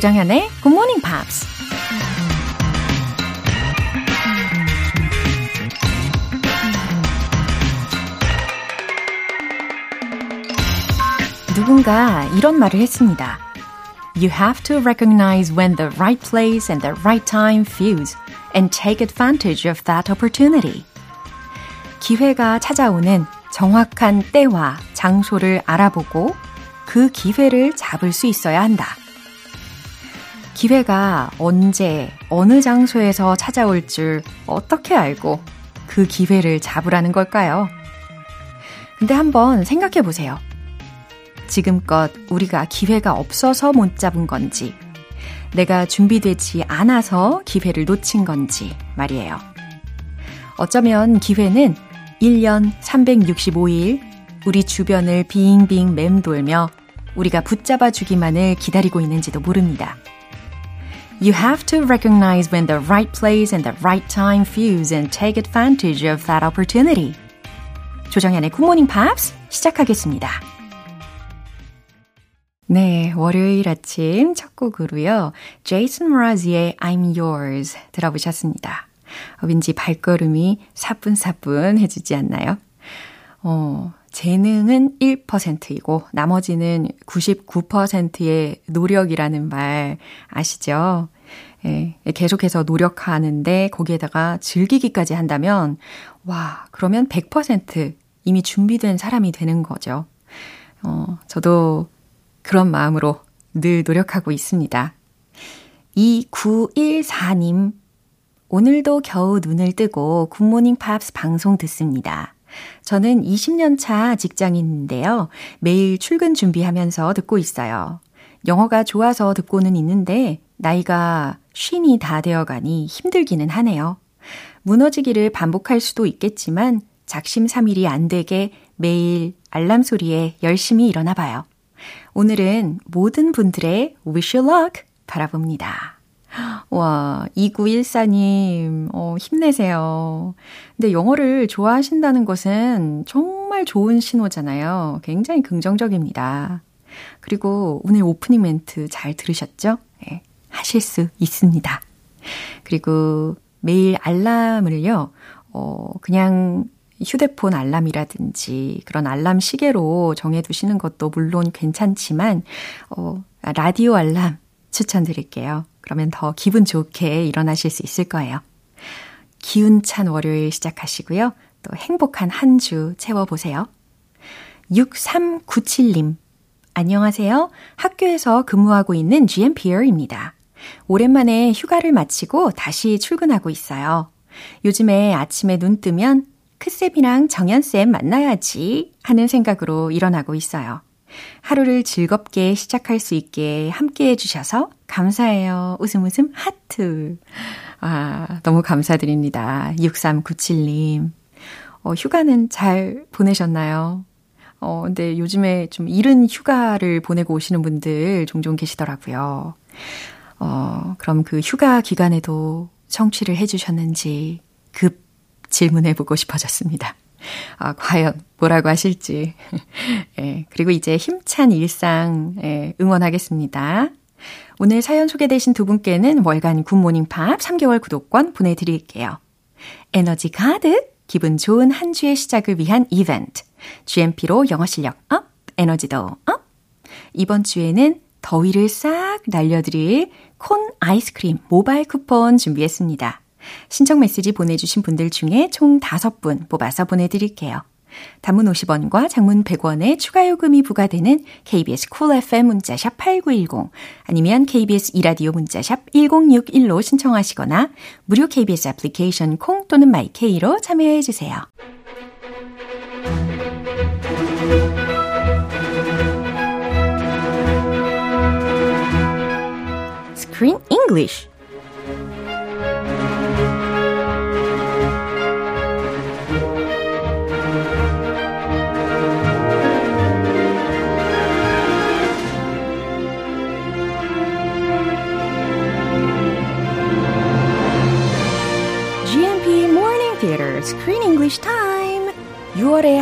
조장현의 Good Morning Pops. 누군가 이런 말을 했습니다. You have to recognize when the right place and the right time fuse and take advantage of that opportunity. 기회가 찾아오는 정확한 때와 장소를 알아보고 그 기회를 잡을 수 있어야 한다. 기회가 언제, 어느 장소에서 찾아올 줄 어떻게 알고 그 기회를 잡으라는 걸까요? 근데 한번 생각해 보세요. 지금껏 우리가 기회가 없어서 못 잡은 건지, 내가 준비되지 않아서 기회를 놓친 건지 말이에요. 어쩌면 기회는 1년 365일 우리 주변을 빙빙 맴돌며 우리가 붙잡아 주기만을 기다리고 있는지도 모릅니다. You have to recognize when the right place and the right time fuse and take advantage of that opportunity. 조정현의 굿모닝 팝스 시작하겠습니다. 네, 월요일 아침 첫 곡으로요. 제이슨 모라지의 I'm Yours 들어보셨습니다. 어, 왠지 발걸음이 사뿐사뿐 해지지 않나요? 어, 재능은 1%이고 나머지는 99%의 노력이라는 말 아시죠? 예, 계속해서 노력하는데 거기에다가 즐기기까지 한다면 와, 그러면 100% 이미 준비된 사람이 되는 거죠. 어, 저도 그런 마음으로 늘 노력하고 있습니다. 2914님, 오늘도 겨우 눈을 뜨고 굿모닝 팝스 방송 듣습니다. 저는 20년 차 직장인인데요. 매일 출근 준비하면서 듣고 있어요. 영어가 좋아서 듣고는 있는데 나이가 쉰이 다 되어 가니 힘들기는 하네요. 무너지기를 반복할 수도 있겠지만 작심삼일이 안 되게 매일 알람 소리에 열심히 일어나 봐요. 오늘은 모든 분들의 wish you luck 바라봅니다. 와, 2914님, 어, 힘내세요. 근데 영어를 좋아하신다는 것은 정말 좋은 신호잖아요. 굉장히 긍정적입니다. 그리고 오늘 오프닝 멘트 잘 들으셨죠? 네, 하실 수 있습니다. 그리고 매일 알람을요, 어, 그냥 휴대폰 알람이라든지 그런 알람 시계로 정해두시는 것도 물론 괜찮지만, 어, 라디오 알람 추천드릴게요. 그러면 더 기분 좋게 일어나실 수 있을 거예요. 기운찬 월요일 시작하시고요. 또 행복한 한 주 채워보세요. 6397님. 안녕하세요. 학교에서 근무하고 있는 GMPR입니다. 오랜만에 휴가를 마치고 다시 출근하고 있어요. 요즘에 아침에 눈 뜨면 크쌤이랑 정연쌤 만나야지 하는 생각으로 일어나고 있어요. 하루를 즐겁게 시작할 수 있게 함께 해주셔서 감사해요. 웃음 웃음 하트. 아, 너무 감사드립니다. 6397님. 어, 휴가는 잘 보내셨나요? 어, 근데 요즘에 좀 이른 휴가를 보내고 오시는 분들 종종 계시더라고요. 어, 그럼 그 휴가 기간에도 청취를 해주셨는지 급 질문해보고 싶어졌습니다. 아, 과연 뭐라고 하실지. 예, 그리고 이제 힘찬 일상 예, 응원하겠습니다. 오늘 사연 소개되신 두 분께는 월간 굿모닝 팝 3개월 구독권 보내드릴게요. 에너지 가득 기분 좋은 한 주의 시작을 위한 이벤트. GMP로 영어 실력 up, 에너지도 up. 이번 주에는 더위를 싹 날려드릴 콘 아이스크림 모바일 쿠폰 준비했습니다. 신청 메시지 보내주신 분들 중에 총 5분 뽑아서 보내드릴게요. 단문 50원과 장문 100원의 추가 요금이 부과되는 KBS Cool FM 문자샵 8910 아니면 KBS 이라디오 문자샵 1061로 신청하시거나 무료 KBS 애플리케이션 콩 또는 마이케이로 참여해 주세요. Screen English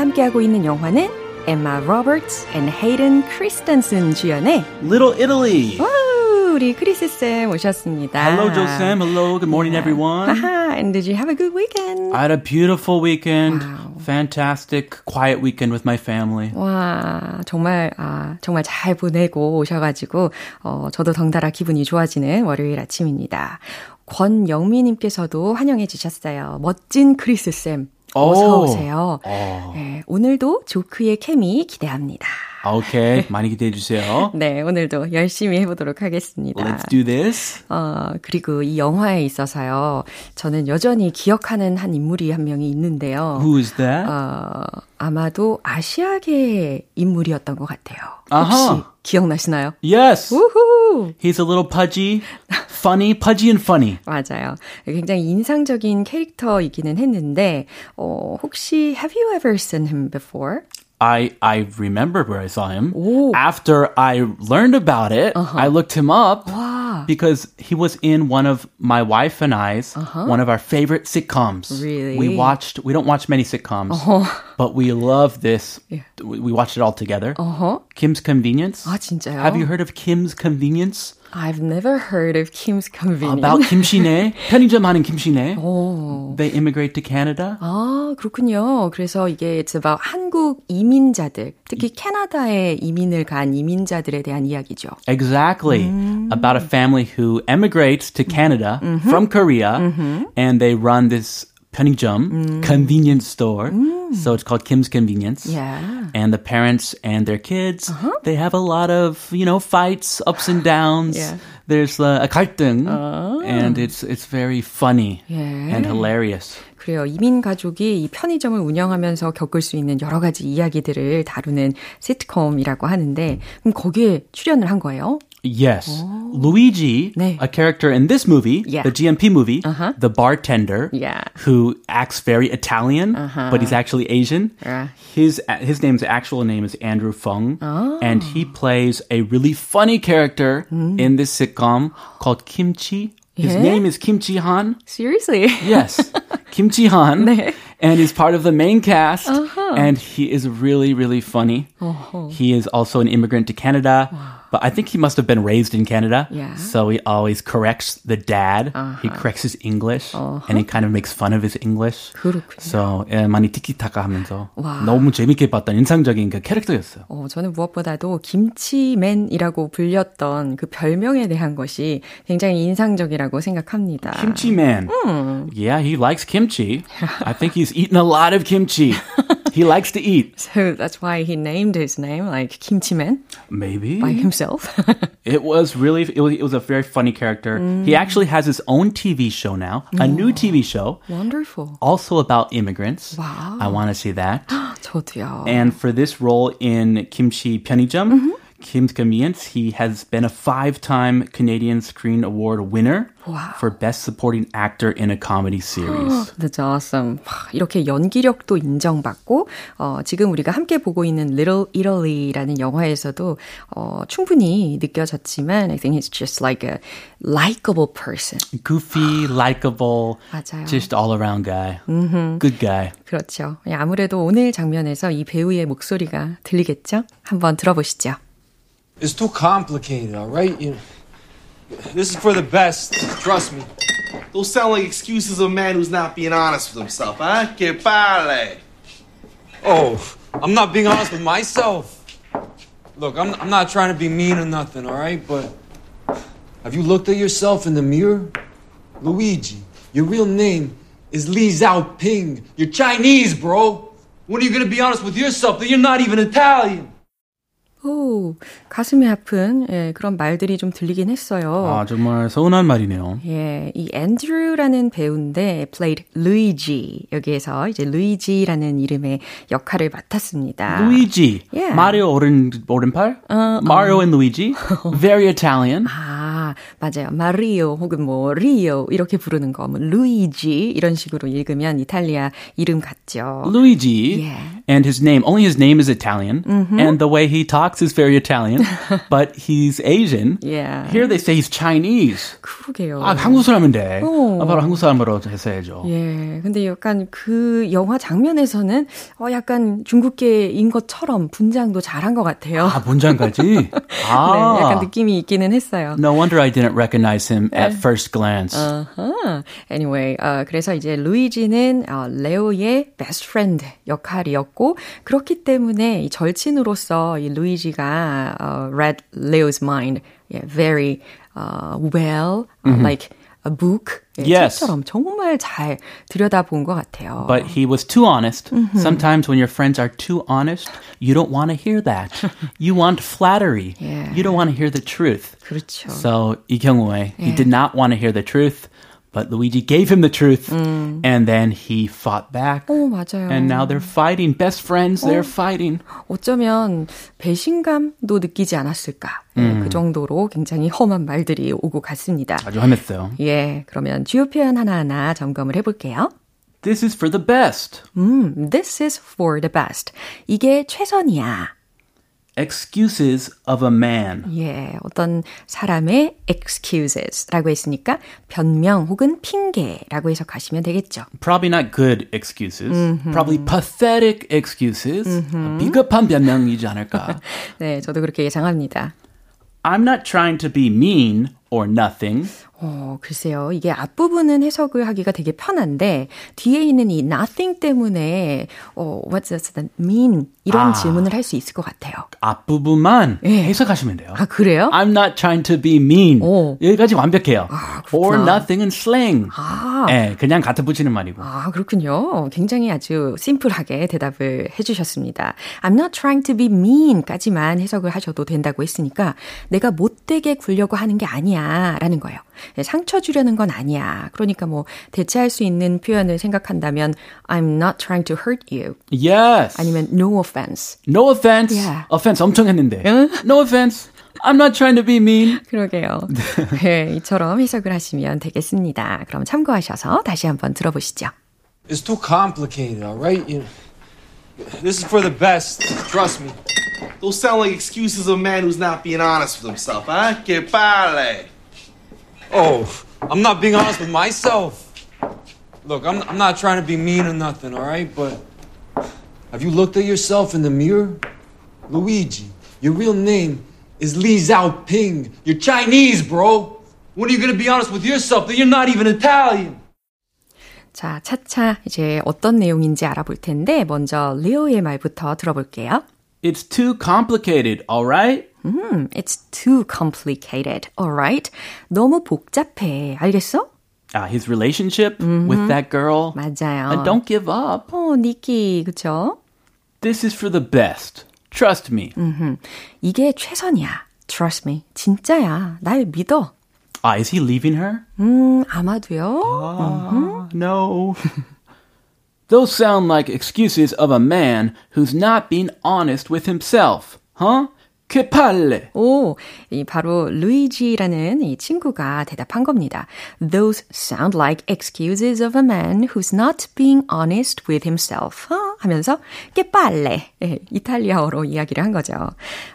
함께하고 있는 영화는 Emma Roberts and Hayden Christensen 주연의 Little Italy. 오, 우리 크리스 쌤 오셨습니다. Hello, Joe Sam. Hello. Good morning, everyone. and did you have a good weekend? I had a beautiful weekend. Wow. Fantastic, quiet weekend with my family. 와, 정말, 아, 정말 잘 보내고 오셔 가지고, 어, 저도 덩달아 기분이 좋아지는 월요일 아침입니다. 권영미 님께서도 환영해 주셨어요. 멋진 크리스 쌤. 어서 오세요. 오. 네, 오늘도 조크의 케미 기대합니다. Okay, 많이 기대해 주세요. 네, 오늘도 열심히 해보도록 하겠습니다. Let's do this. 어, 그리고 이 영화에 있어서요, 저는 여전히 기억하는 한 인물이 한 명이 있는데요. Who is that? 어, 아마도 아시아계 인물이었던 것 같아요. 혹시 기억나시나요? yes. 우후! He's a little pudgy, funny, pudgy and funny. 맞아요. 굉장히 인상적인 캐릭터이기는 했는데, 어, 혹시 have you ever seen him before? I I remember where I saw him. Ooh. After I learned about it, I looked him up 와. because he was in one of my wife and I's one of our favorite sitcoms. Really? We watched. We don't watch many sitcoms, but we love this. We we watched it all together. 어허. Kim's Convenience. 아, 진짜요? Have you heard of Kim's Convenience? I've never heard of Kim's Convenience. About 김씨네 편의점 하는 김씨네. 오. They immigrate to Canada. 아, 그렇군요. 그래서 이게 it's about 한국 이민자들, 특히 캐나다에 이민을 간 이민자들에 대한 이야기죠. Exactly. About a family who emigrates to Canada from Korea and they run this 편의점 convenience store. So it's called Kim's Convenience. Yeah. And the parents and their kids, they have a lot of, you know, fights, ups and downs. Yeah. There's uh, a 갈등 and it's it's very funny Yeah. and hilarious. 그래요. 이민 가족이 이 편의점을 운영하면서 겪을 수 있는 여러 가지 이야기들을 다루는 시트콤이라고 하는데, 그럼 거기에 출연을 한 거예요? Yes. Luigi, 네. a character in this movie, Yeah. the GMP movie, the bartender, Yeah. who acts very Italian, but he's actually Asian. Yeah. His his name's actual name is Andrew Fung, and he plays a really funny character in this sitcom called Kimchi. His name is Kimchi Han. Seriously? Yes, Kimchi Han, 네. and he's part of the main cast. Uh-huh. And he is really, really funny. Uh-huh. He is also an immigrant to Canada, but I think he must have been raised in Canada. Yeah. So he always corrects the dad. He corrects his English, and he kind of makes fun of his English. 그렇군요. So 예, 많이 티키타카 하면서 와. 너무 재밌게 봤던 인상적인 그 캐릭터였어요. 어, 저는 무엇보다도 김치맨이라고 불렸던 그 별명에 대한 것이 굉장히 인상적이라고 생각합니다. Kimchi man. Yeah, he likes kimchi. I think he's eaten a lot of kimchi. he likes to eat. So that's why he named his name like Kimchiman Maybe. by himself. It was really, it was, it was a very funny character. He actually has his own TV show now, a new TV show, Wonderful. also about immigrants. Wow. I want to see that. 저도요. and for this role in Kimchi Pyeonijum, Kim's Convenience, he has been a five-time Canadian Screen Award winner Wow. for Best Supporting Actor in a Comedy Series. That's awesome. 하, 이렇게 연기력도 인정받고 어, 지금 우리가 함께 보고 있는 Little Italy라는 영화에서도 어, 충분히 느껴졌지만 I think he's just like a likable person. Goofy, likable, 맞아요. just all-around guy. Good guy. 그렇죠. 예, 아무래도 오늘 장면에서 이 배우의 목소리가 들리겠죠? 한번 들어보시죠. It's too complicated, all right? You this is for the best. Trust me. Those sound like excuses of a man who's not being honest with himself, huh? Que pale. Oh, I'm not being honest with myself. Look, I'm, I'm not trying to be mean or nothing, all right? But have you looked at yourself in the mirror? Luigi, your real name is Li Xiaoping. You're Chinese, bro. When are you gonna be honest with yourself that you're not even Italian? 오, 가슴이 아픈 예, 그런 말들이 좀 들리긴 했어요. 아, 정말 서운한 말이네요. 예, 이 앤드류라는 배우인데 played Luigi 여기에서 이제 루이지라는 이름의 역할을 맡았습니다. Luigi. Yeah. 마리오 오른, 오른팔? Mario and Luigi. Very Italian. 아, 맞아요. 마리오 혹은 뭐 리오 이렇게 부르는 거, 뭐 루이지 이런 식으로 읽으면 이탈리아 이름 같죠. Luigi. Yeah. And his name, only his name is Italian, and the way he talks is very Italian, but he's Asian. Yeah. Here they say he's Chinese. 그러게요. 아, 한국 사람은 돼. 어. 아, 바로 한국 사람으로 했어야죠. 예, 근데 약간 그 영화 장면에서는 어 약간 중국계인 것처럼 분장도 잘한 것 같아요. 아, 본장까지? 아. 네, 약간 느낌이 있기는 했어요. No wonder I didn't recognize him at first glance. 아하. Anyway, 어, 그래서 이제 루이지는 어, 레오의 best friend 역할이었고 그렇기 때문에 이 절친으로서 이 루이지가 어, read Leo's mind yeah, very uh, well, uh, like a book. 예, Yes. 책처럼 정말 잘 들여다본 것 같아요. But he was too honest. Sometimes when your friends are too honest, you don't want to hear that. you want flattery. Yeah. You don't want to hear the truth. 그렇죠. So 이 경우에 he did not want to hear the truth, But Luigi gave him the truth, and then he fought back. 오, 맞아요. And now they're fighting. Best friends, they're fighting. 어쩌면 배신감도 느끼지 않았을까. 예, 그 정도로 굉장히 험한 말들이 오고 갔습니다. 아주 험했어요. 예, 그러면 주요 표현 하나하나 점검을 해볼게요. This is for the best. 음, this is for the best. 이게 최선이야. Excuses of a man. 예, 어떤 사람의 excuses라고 했으니까 변명 혹은 핑계라고 해석하시면 되겠죠. Probably not good excuses. Probably pathetic excuses. 비겁한 변명이지 않을까. 네, 저도 그렇게 예상합니다. I'm not trying to be mean or nothing. 어, 글쎄요. 이게 앞부분은 해석을 하기가 되게 편한데, 뒤에 있는 이 nothing 때문에, 어, what does that mean? 이런 아. 질문을 할 수 있을 것 같아요. 앞부분만 예. 해석하시면 돼요. 아, 그래요? I'm not trying to be mean. 오. 여기까지 완벽해요. 아, or nothing은 slang. 아. 예, 그냥 갖다 붙이는 말이고. 아, 그렇군요. 굉장히 아주 심플하게 대답을 해주셨습니다. I'm not trying to be mean 까지만 해석을 하셔도 된다고 했으니까 내가 못되게 굴려고 하는 게 아니야 라는 거예요. 네, 상처 주려는 건 아니야. 그러니까 뭐 대체할 수 있는 표현을 생각한다면 I'm not trying to hurt you. Yes. 아니면 no offense. no offense. Yeah. offense 엄청 했는데. no offense. I'm not trying to be mean. 그러게요. 네, 이처럼 해석을 하시면 되겠습니다. 그럼 참고하셔서 다시 한번 들어보시죠. It's too complicated, all right? You this is for the best. Trust me. Those sound like excuses of a man who's not being honest with himself, huh? Que parle. Oh, I'm not being honest with myself. Look, I'm, I'm not trying to be mean or nothing, all right? But have you looked at yourself in the mirror? Luigi, your real name is Li Xiaoping. You're Chinese, bro. When are you gonna be honest with yourself that you're not even Italian? 자, 차차 이제 어떤 내용인지 알아볼 텐데 먼저 리오의 말부터 들어볼게요. It's too complicated, alright? 음, it's too complicated. Alright. 너무 복잡해. 알겠어? Uh, his relationship with that girl. 맞아요. Uh, don't give up. 어, 니키, 그쵸? This is for the best. Trust me. 이게 최선이야. Trust me. 진짜야. 날 믿어. Ah, is he leaving her? 음, 아마도요. Ah, no. Those sound like excuses of a man who's not being honest with himself. Huh? Que palle. 오, 이 바로 루이지라는 이 친구가 대답한 겁니다. Those sound like excuses of a man who's not being honest with himself. 어? 하면서 깨빨레 예, 이탈리아어로 이야기를 한 거죠.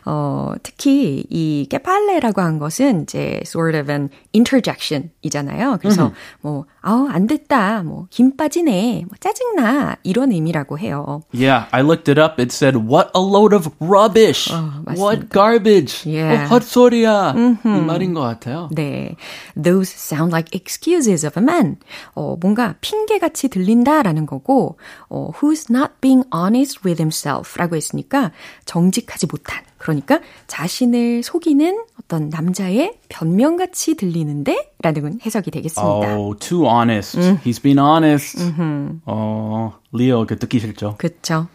어, 특히 이 깨빨레라고 한 것은 이제 sort of an interjection이잖아요. 그래서 뭐 아우 안 됐다, 뭐김 빠지네, 뭐 짜증나 이런 의미라고 해요. Yeah, I looked it up. It said, what a load of rubbish. 맞습니다. what garbage. Yeah. 어, 헛소리야. 이 말인 것 같아요. 네. Those sound like excuses of a man. 어, 뭔가 핑계같이 들린다라는 거고, 어, who's not being honest with himself 라고 했으니까 정직하지 못한. 그러니까 자신을 속이는 어떤 남자의 변명같이 들리는데? 라는 해석이 되겠습니다. Oh, too honest. He's been honest. 어, 리오 그 듣기 싫죠. 그쵸?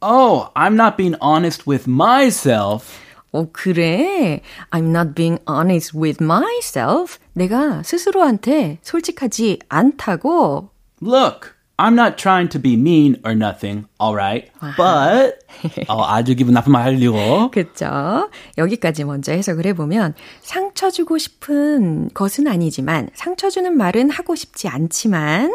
Oh, I'm not being honest with myself. 어, 그래. I'm not being honest with myself. 내가 스스로한테 솔직하지 않다고. Look, I'm not trying to be mean or nothing, alright? But, 어, 아주 기분 나쁜 말 하려고. 그쵸. 여기까지 먼저 해석을 해보면, 상처 주고 싶은 것은 아니지만, 상처 주는 말은 하고 싶지 않지만,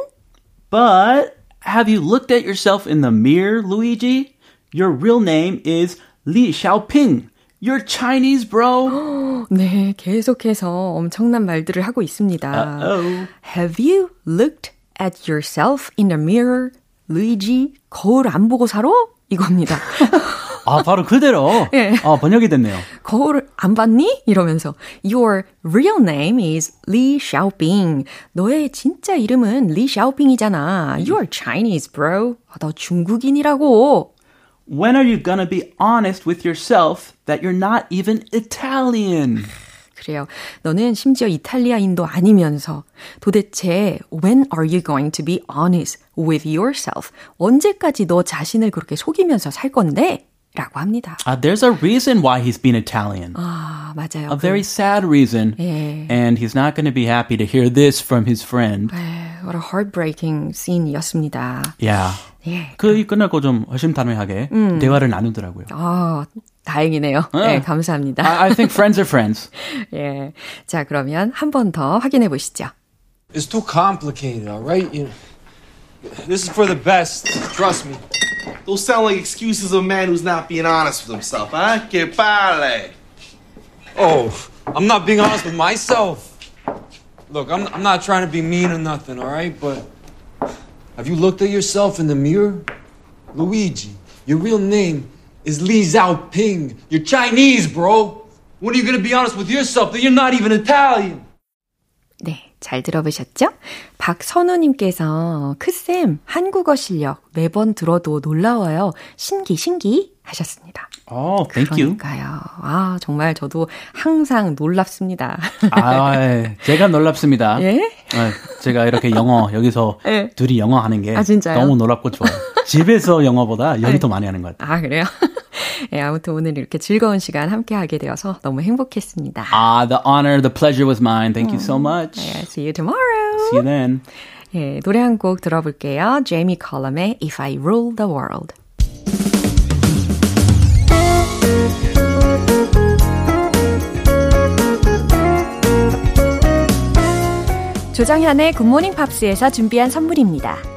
But, have you looked at yourself in the mirror, Luigi? Your real name is Li Xiaoping. You're Chinese, bro. 네, 계속해서 엄청난 말들을 하고 있습니다. Uh-oh. Have you looked at yourself in the mirror, Luigi? 거울 안 보고 살아? 이겁니다. 아, 바로 그대로. 예. 아, 번역이 됐네요. 거울 안 봤니? 이러면서 Your real name is Li Xiaoping. 너의 진짜 이름은 Li Xiaoping이잖아. You're Chinese, bro. 아, 너 중국인이라고. When are you gonna be honest with yourself that you're not even Italian? 그래요. 너는 심지어 이탈리아인도 아니면서 도대체 when are you going to be honest with yourself? 언제까지 너 자신을 그렇게 속이면서 살 건데? 라고 합니다. Uh, there's a reason why he's been Italian. 아, 맞아요. A very sad reason. 예. And he's not going to be happy to hear this from his friend. 에, what a heartbreaking scene이었습니다. Yeah. 예. 그 끝나고 좀 허심탄회하게 대화를 나누더라고요. 아, 다행이네요. 네, 감사합니다. I, I think friends are friends. 예. 자, 그러면 한 번 더 확인해 보시죠. It's too complicated, all right? You this is for the best. Trust me. Those sound like excuses of a man who's not being honest with himself, huh? Que parle. Oh, I'm not being honest with myself. Look, I'm, I'm not trying to be mean or nothing, all right? But have you looked at yourself in the mirror? Luigi, your real name is Li Xiaoping. You're Chinese, bro. When are you gonna be honest with yourself that you're not even Italian? 네, 잘 들어보셨죠? 박선우님께서 크쌤 한국어 실력 매번 들어도 놀라워요. 신기 신기 하셨습니다. Oh, thank you. 그러니까요. 아 정말 저도 항상 놀랍습니다. 아, 예. 제가 놀랍습니다. 예? 예, 제가 이렇게 영어 여기서 예. 둘이 영어 하는 게 아? 너무 놀랍고 좋아요. 집에서 영어보다 여기 더 많이 하는 것 같아요. 아 그래요? 예, 아무튼 오늘 이렇게 즐거운 시간 함께 하게 되어서 너무 행복했습니다. Ah, the honor, the pleasure was mine. Thank you so much. 네, see you tomorrow. See you then. 예, 노래 한 곡 들어볼게요. 제이미 컬럼의 If I Ruled the World. 조정현의 굿모닝 팝스에서 준비한 선물입니다.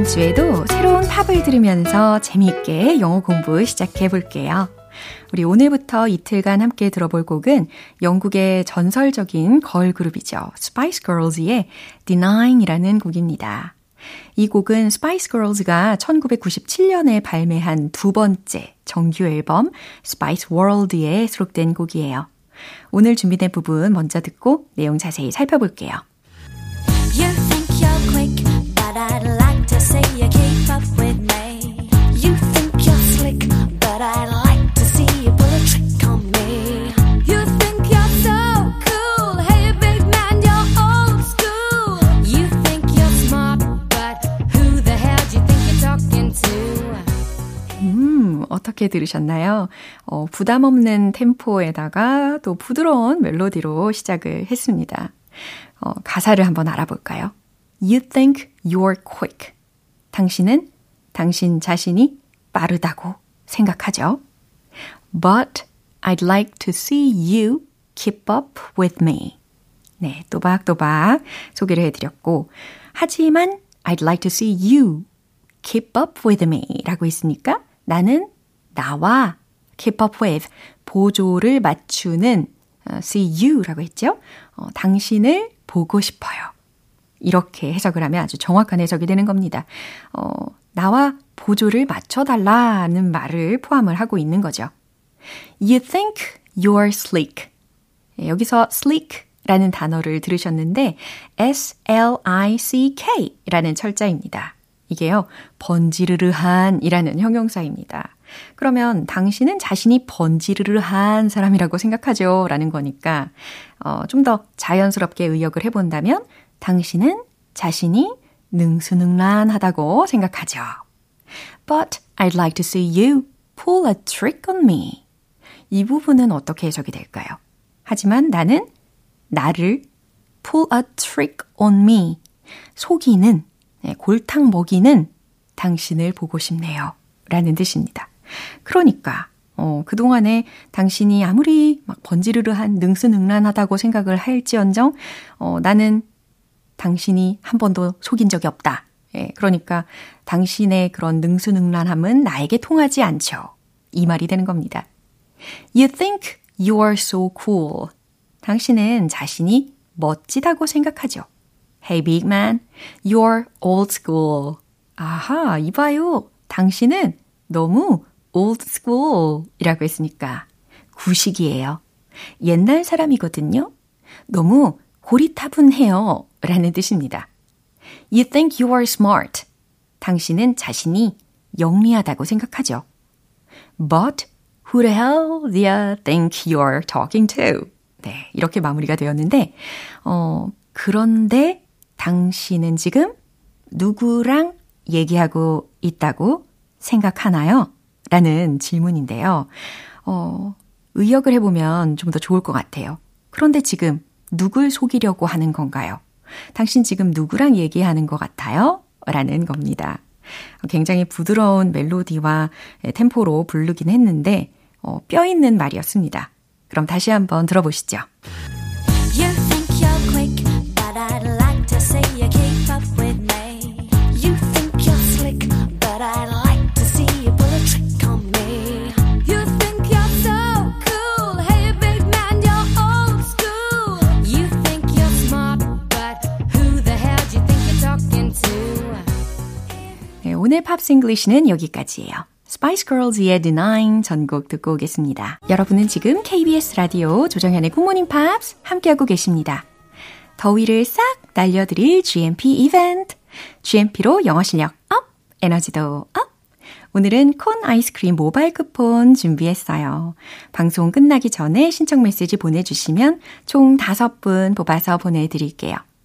이번 주에도 새로운 팝을 들으면서 재미있게 영어 공부 시작해 볼게요. 우리 오늘부터 이틀간 함께 들어볼 곡은 영국의 전설적인 걸그룹이죠. Spice Girls의 Denying이라는 곡입니다. 이 곡은 Spice Girls가 1997년에 발매한 두 번째 정규 앨범 Spice World에 수록된 곡이에요. 오늘 준비된 부분 먼저 듣고 내용 자세히 살펴볼게요. 어떻게 들으셨나요? 어, 부담 없는 템포에다가 또 부드러운 멜로디로 시작을 했습니다. 어, 가사를 한번 알아볼까요? You think you're quick. 당신은 당신 자신이 빠르다고 생각하죠. But I'd like to see you keep up with me. 네, 또박또박 소개를 해드렸고, 하지만 I'd like to see you keep up with me 라고 했으니까 나는 나와 keep up with 보조를 맞추는 어, see you 라고 했죠. 어, 당신을 보고 싶어요. 이렇게 해석을 하면 아주 정확한 해석이 되는 겁니다. 어, 나와 보조를 맞춰달라는 말을 포함을 하고 있는 거죠. You think you're slick. 예, 여기서 slick 라는 단어를 들으셨는데 S-L-I-C-K 라는 철자입니다. 이게요, 번지르르한 이라는 형용사입니다. 그러면 당신은 자신이 번지르르한 사람이라고 생각하죠. 라는 거니까, 어, 좀 더 자연스럽게 의역을 해본다면, 당신은 자신이 능수능란하다고 생각하죠. But I'd like to see you pull a trick on me. 이 부분은 어떻게 해석이 될까요? 하지만 나는 나를 pull a trick on me. 속이는, 네, 골탕 먹이는 당신을 보고 싶네요. 라는 뜻입니다. 그러니까, 어, 그동안에 당신이 아무리 막 번지르르한 능수능란하다고 생각을 할지언정, 어, 나는 당신이 한 번도 속인 적이 없다. 예, 그러니까 당신의 그런 능수능란함은 나에게 통하지 않죠. 이 말이 되는 겁니다. You think you are so cool. 당신은 자신이 멋지다고 생각하죠. Hey big man, you're old school. 아하, 이봐요. 당신은 너무 old school 이라고 했으니까 구식이에요. 옛날 사람이거든요. 너무 고리타분해요. 라는 뜻입니다. You think you are smart. 당신은 자신이 영리하다고 생각하죠. But who the hell do you think you're talking to? 네, 이렇게 마무리가 되었는데, 어, 그런데 당신은 지금 누구랑 얘기하고 있다고 생각하나요? 라는 질문인데요. 어, 의역을 해보면 좀 더 좋을 것 같아요. 그런데 지금 누굴 속이려고 하는 건가요? 당신 지금 누구랑 얘기하는 것 같아요? 라는 겁니다. 굉장히 부드러운 멜로디와 템포로 부르긴 했는데, 어, 뼈 있는 말이었습니다. 그럼 다시 한번 들어보시죠. You 오늘 Pops English는 여기까지예요. Spice Girls의 Denying 전곡 듣고 오겠습니다. 여러분은 지금 KBS 라디오 조정현의 굿모닝 팝스 함께하고 계십니다. 더위를 싹 날려드릴 GMP 이벤트. GMP로 영어 실력 up, 에너지도 up. 오늘은 콘 아이스크림 모바일 쿠폰 준비했어요. 방송 끝나기 전에 신청 메시지 보내주시면 총 5분 뽑아서 보내드릴게요.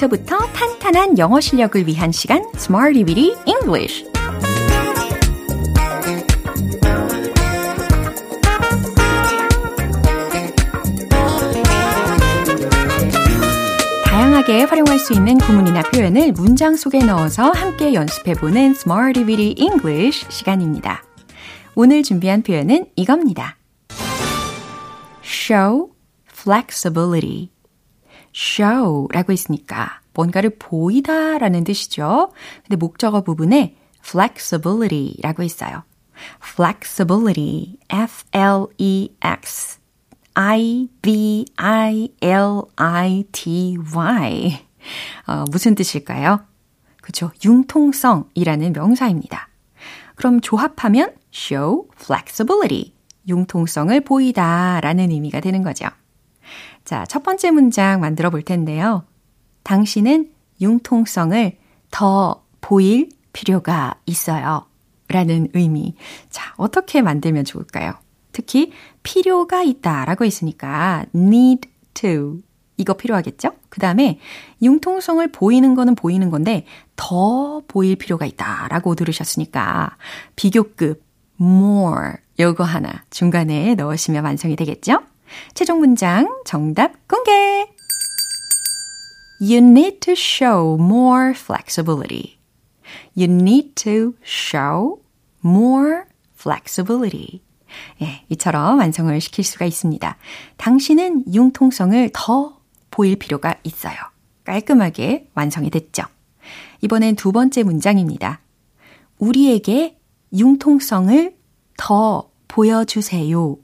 기초부터 탄탄한 영어 실력을 위한 시간 Smarty Weedy English 다양하게 활용할 수 있는 구문이나 표현을 문장 속에 넣어서 함께 연습해보는 Smarty Weedy English 시간입니다. 오늘 준비한 표현은 이겁니다. show flexibility show라고 했으니까 뭔가를 보이다 라는 뜻이죠. 근데 목적어 부분에 flexibility라고 있어요. flexibility, F-L-E-X, I-V-I-L-I-T-Y. 어, 무슨 뜻일까요? 그쵸. 융통성이라는 명사입니다. 그럼 조합하면 show flexibility, 융통성을 보이다 라는 의미가 되는 거죠. 자, 첫 번째 문장 만들어 볼 텐데요. 당신은 융통성을 더 보일 필요가 있어요. 라는 의미. 자, 어떻게 만들면 좋을까요? 특히 필요가 있다 라고 있으니까 need to 이거 필요하겠죠? 그 다음에 융통성을 보이는 거는 보이는 건데 더 보일 필요가 있다 라고 들으셨으니까 비교급 more 요거 하나 중간에 넣으시면 완성이 되겠죠? 최종 문장 정답 공개! You need to show more flexibility. You need to show more flexibility. 예, 이처럼 완성을 시킬 수가 있습니다. 당신은 융통성을 더 보일 필요가 있어요. 깔끔하게 완성이 됐죠. 이번엔 두 번째 문장입니다. 우리에게 융통성을 더 보여주세요.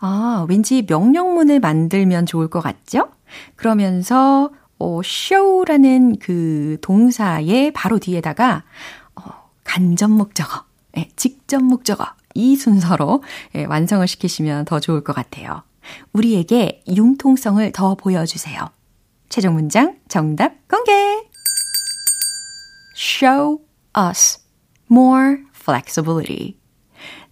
아, 왠지 명령문을 만들면 좋을 것 같죠? 그러면서 어, show라는 그 동사의 바로 뒤에다가 어, 간접 목적어, 예, 직접 목적어 이 순서로 예, 완성을 시키시면 더 좋을 것 같아요. 우리에게 융통성을 더 보여주세요. 최종 문장 정답 공개! Show us more flexibility.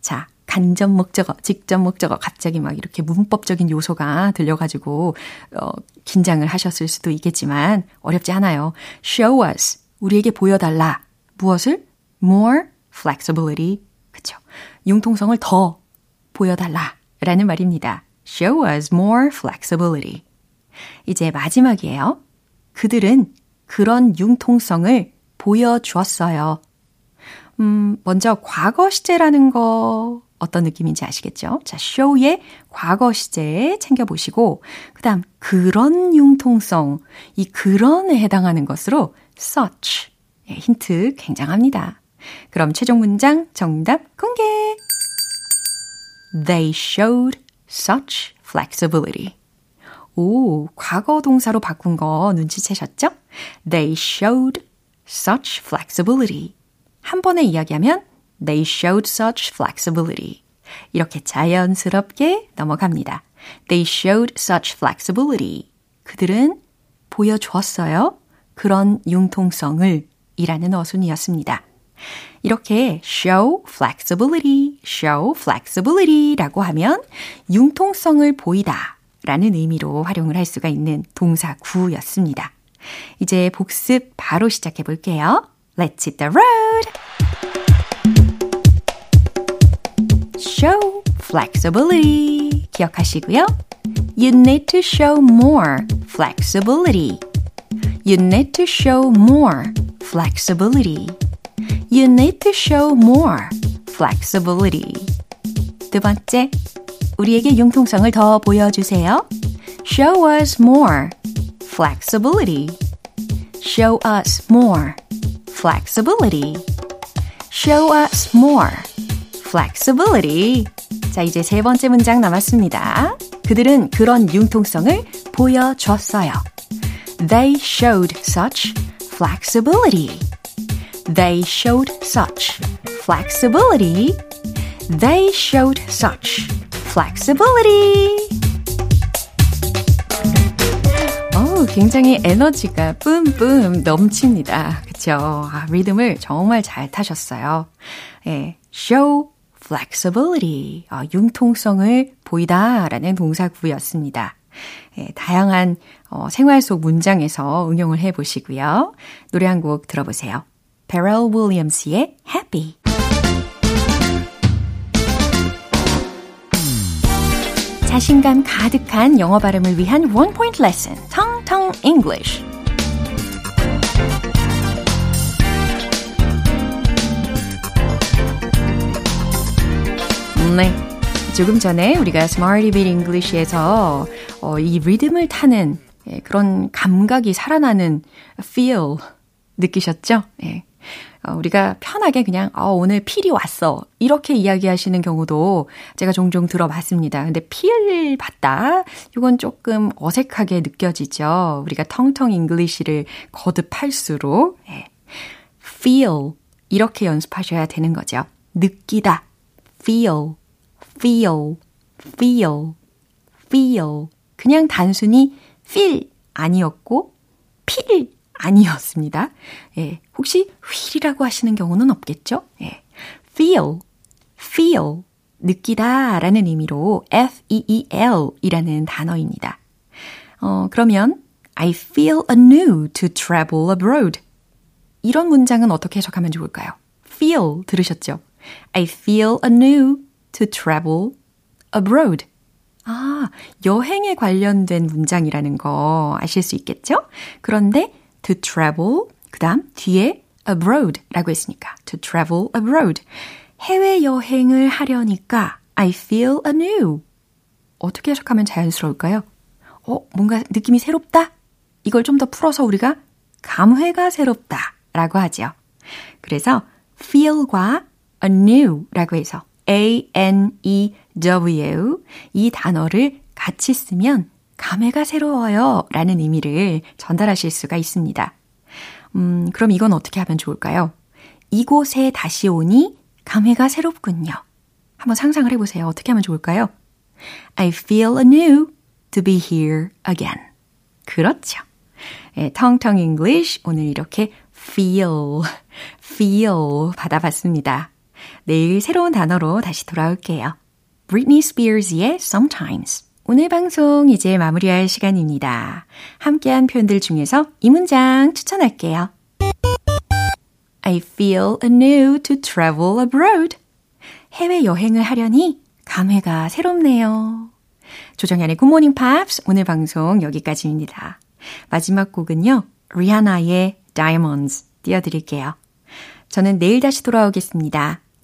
자, 간접 목적어, 직접 목적어, 갑자기 막 이렇게 문법적인 요소가 들려가지고, 어, 긴장을 하셨을 수도 있겠지만, 어렵지 않아요. Show us. 우리에게 보여달라. 무엇을? More flexibility. 그쵸. 융통성을 더 보여달라. 라는 말입니다. Show us more flexibility. 이제 마지막이에요. 그들은 그런 융통성을 보여주었어요. 음, 먼저 과거 시제라는 거 어떤 느낌인지 아시겠죠? 자, show의 과거 시제 챙겨보시고, 그 다음, 그런 융통성, 이 그런에 해당하는 것으로 such. 예, 힌트 굉장합니다. 그럼 최종 문장 정답 공개! They showed such flexibility. 오, 과거 동사로 바꾼 거 눈치채셨죠? They showed such flexibility. 한 번에 이야기하면 They showed such flexibility. 이렇게 자연스럽게 넘어갑니다. They showed such flexibility. 그들은 보여주었어요. 그런 융통성을 이라는 어순이었습니다. 이렇게 show flexibility, show flexibility 라고 하면 융통성을 보이다 라는 의미로 활용을 할 수가 있는 동사 구였습니다. 이제 복습 바로 시작해 볼게요. Let's hit the road! show flexibility. 기억하시고요. You need to show more flexibility. You need to show more flexibility. You need to show more flexibility. 두 번째, 우리에게 융통성을 더 보여주세요. Show us more flexibility. Show us more flexibility. Show us more flexibility. 자, 이제 세 번째 문장 남았습니다. 그들은 그런 융통성을 보여줬어요. They showed such flexibility. They showed such flexibility. They showed such flexibility. 오, 굉장히 에너지가 뿜뿜 넘칩니다. 그쵸? 아, 리듬을 정말 잘 타셨어요. 예, show flexibility, 어, 융통성을 보이다 라는 동사구였습니다. 예, 다양한 어, 생활 속 문장에서 응용을 해 보시고요. 노래 한 곡 들어보세요. Pharrell Williams의 Happy. 자신감 가득한 영어 발음을 위한 원 포인트 레슨, 텅텅 English. 네. 조금 전에 우리가 Smarty Beat English에서 어, 이 리듬을 타는 예, 그런 감각이 살아나는 feel 느끼셨죠? 예. 어, 우리가 편하게 그냥 어, 오늘 feel이 왔어 이렇게 이야기하시는 경우도 제가 종종 들어봤습니다. 근데 feel 받다 이건 조금 어색하게 느껴지죠. 우리가 Tongue Tongue English를 거듭할수록 예. feel 이렇게 연습하셔야 되는 거죠. 느끼다 feel, feel, feel, feel. 그냥 단순히 feel 아니었고 feel 아니었습니다. 예, 혹시 휠이라고 하시는 경우는 없겠죠? 예, feel, feel, 느끼다 라는 의미로 F-E-E-L 이라는 단어입니다. 어, 그러면 I feel anew to travel abroad. 이런 문장은 어떻게 해석하면 좋을까요? feel 들으셨죠? I feel anew to travel abroad. 아, 여행에 관련된 문장이라는 거 아실 수 있겠죠? 그런데 to travel, 그 다음 뒤에 abroad 라고 했으니까 to travel abroad. 해외여행을 하려니까 I feel anew. 어떻게 해석하면 자연스러울까요? 어, 뭔가 느낌이 새롭다? 이걸 좀 더 풀어서 우리가 감회가 새롭다 라고 하죠. 그래서 feel과 anew 라고 해서 A-N-E-W 이 단어를 같이 쓰면 감회가 새로워요 라는 의미를 전달하실 수가 있습니다. 음, 그럼 이건 어떻게 하면 좋을까요? 이곳에 다시 오니 감회가 새롭군요. 한번 상상을 해보세요. 어떻게 하면 좋을까요? I feel anew to be here again. 그렇죠. 예, 텅텅 English 오늘 이렇게 feel, feel 받아봤습니다. 내일 새로운 단어로 다시 돌아올게요. Britney Spears의 Sometimes. 오늘 방송 이제 마무리할 시간입니다. 함께한 표현들 중에서 이 문장 추천할게요. I feel anew to travel abroad. 해외 여행을 하려니 감회가 새롭네요. 조정현의 Good Morning Pops 오늘 방송 여기까지입니다. 마지막 곡은요. 리아나의 Diamonds 띄워드릴게요. 저는 내일 다시 돌아오겠습니다.